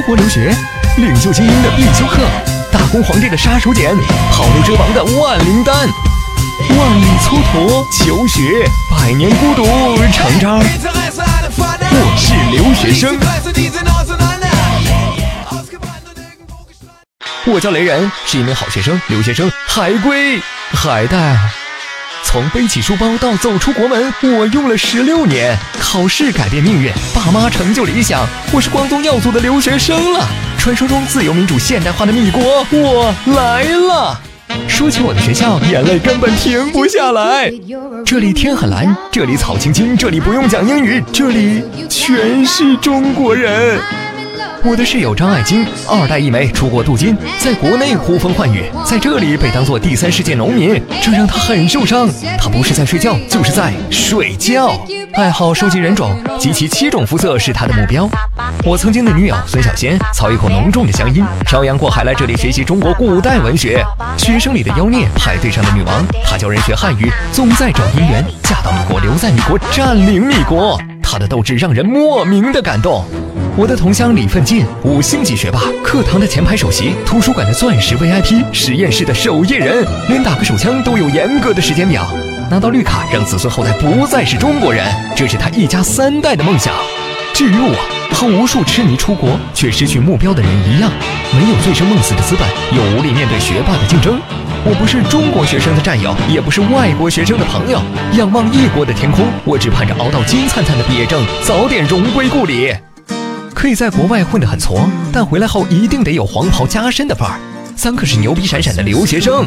出国留学，领袖精英的必修课，打工皇帝的杀手锏，跑路遮王的万灵丹，万里蹉跎求学，百年孤独成章。我是留学生，我叫雷人，是一名好学生，留学生，海归，海带。从背起书包到走出国门，我用了十六年。考试改变命运，爸妈成就理想，我是光宗耀祖的留学生了。传说中自由民主现代化的米国，我来了。说起我的学校，眼泪根本停不下来。这里天很蓝，这里草青青，这里不用讲英语，这里全是中国人。我的室友张爱晶，二代一枚，出国镀金，在国内呼风唤雨，在这里被当做第三世界农民，这让他很受伤。他不是在睡觉，就是在睡觉。爱好收集人种，集齐七种肤色是他的目标。我曾经的女友孙小仙，操一口浓重的乡音，漂洋过海来这里学习中国古代文学。学生里的妖孽，派对上的女王，她教人学汉语，总在找姻缘，嫁到米国，留在米国，占领米国。她的斗志让人莫名的感动。我的同乡李奋进，五星级学霸，课堂的前排首席，图书馆的钻石 VIP，实验室的守夜人，连打个手枪都有严格的时间表。拿到绿卡，让子孙后代不再是中国人，这是他一家三代的梦想。至于我，和无数痴迷出国却失去目标的人一样，没有醉生梦死的资本，又无力面对学霸的竞争。我不是中国学生的战友，也不是外国学生的朋友。仰望异国的天空，我只盼着熬到金灿灿的毕业证，早点荣归故里。可以在国外混得很挫，但回来后一定得有黄袍加身的范儿。咱可是牛逼闪闪的留学生，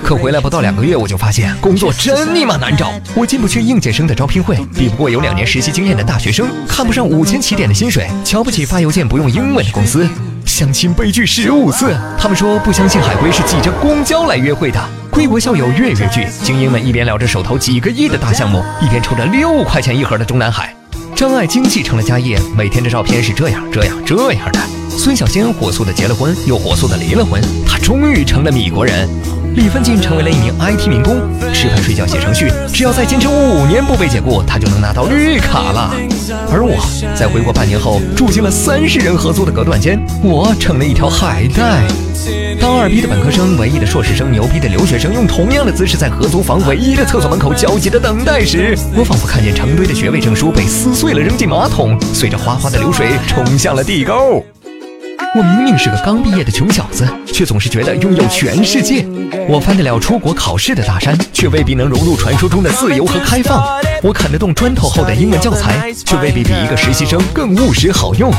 可回来不到两个月，我就发现工作真尼玛难找。我进不去应届生的招聘会，比不过有两年实习经验的大学生，看不上五千起点的薪水，瞧不起发邮件不用英文的公司。相亲悲剧十五次，他们说不相信海归是挤着公交来约会的。归国校友月月聚，精英们一边聊着手头几个亿的大项目，一边抽着六块钱一盒的中南海。张爱经继承了家业，每天的照片是这样、这样、这样的。孙小仙火速的结了婚，又火速的离了婚，她终于成了米国人。李奋进成为了一名 IT 民工，吃饭睡觉写程序，只要再坚持五年不被解雇，他就能拿到绿卡了。而我在回国半年后，住进了三十人合租的隔断间，我成了一条海带。当二逼的本科生、唯一的硕士生、牛逼的留学生用同样的姿势在合租房唯一的厕所门口焦急的等待时，我仿佛看见成堆的学位证书被撕碎了扔进马桶，随着哗哗的流水冲向了地沟。我明明是个刚毕业的穷小子，却总是觉得拥有全世界。我翻得了出国考试的大山，却未必能融入传说中的自由和开放。我啃得动砖头厚的英文教材，却未必比一个实习生更务实好用。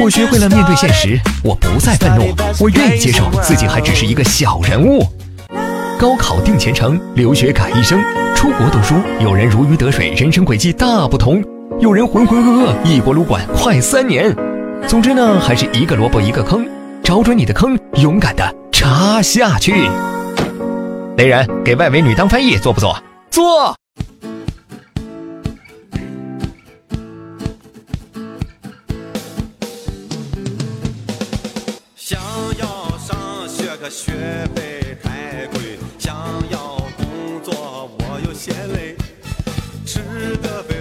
我学会了面对现实，我不再愤怒，我愿意接受自己还只是一个小人物。高考定前程，留学改一生。出国读书，有人如鱼得水，人生轨迹大不同；有人浑浑噩噩，一锅撸管快三年。总之呢，还是一个萝卜一个坑，找准你的坑，勇敢的插下去。雷人给外围女当翻译，做不做？做。想要上学，可学费太贵；想要工作，我又嫌累。吃的肥，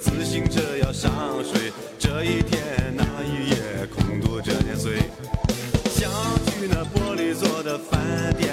自行车要上水。这一天那一夜，空度这年岁。想去那玻璃做的饭店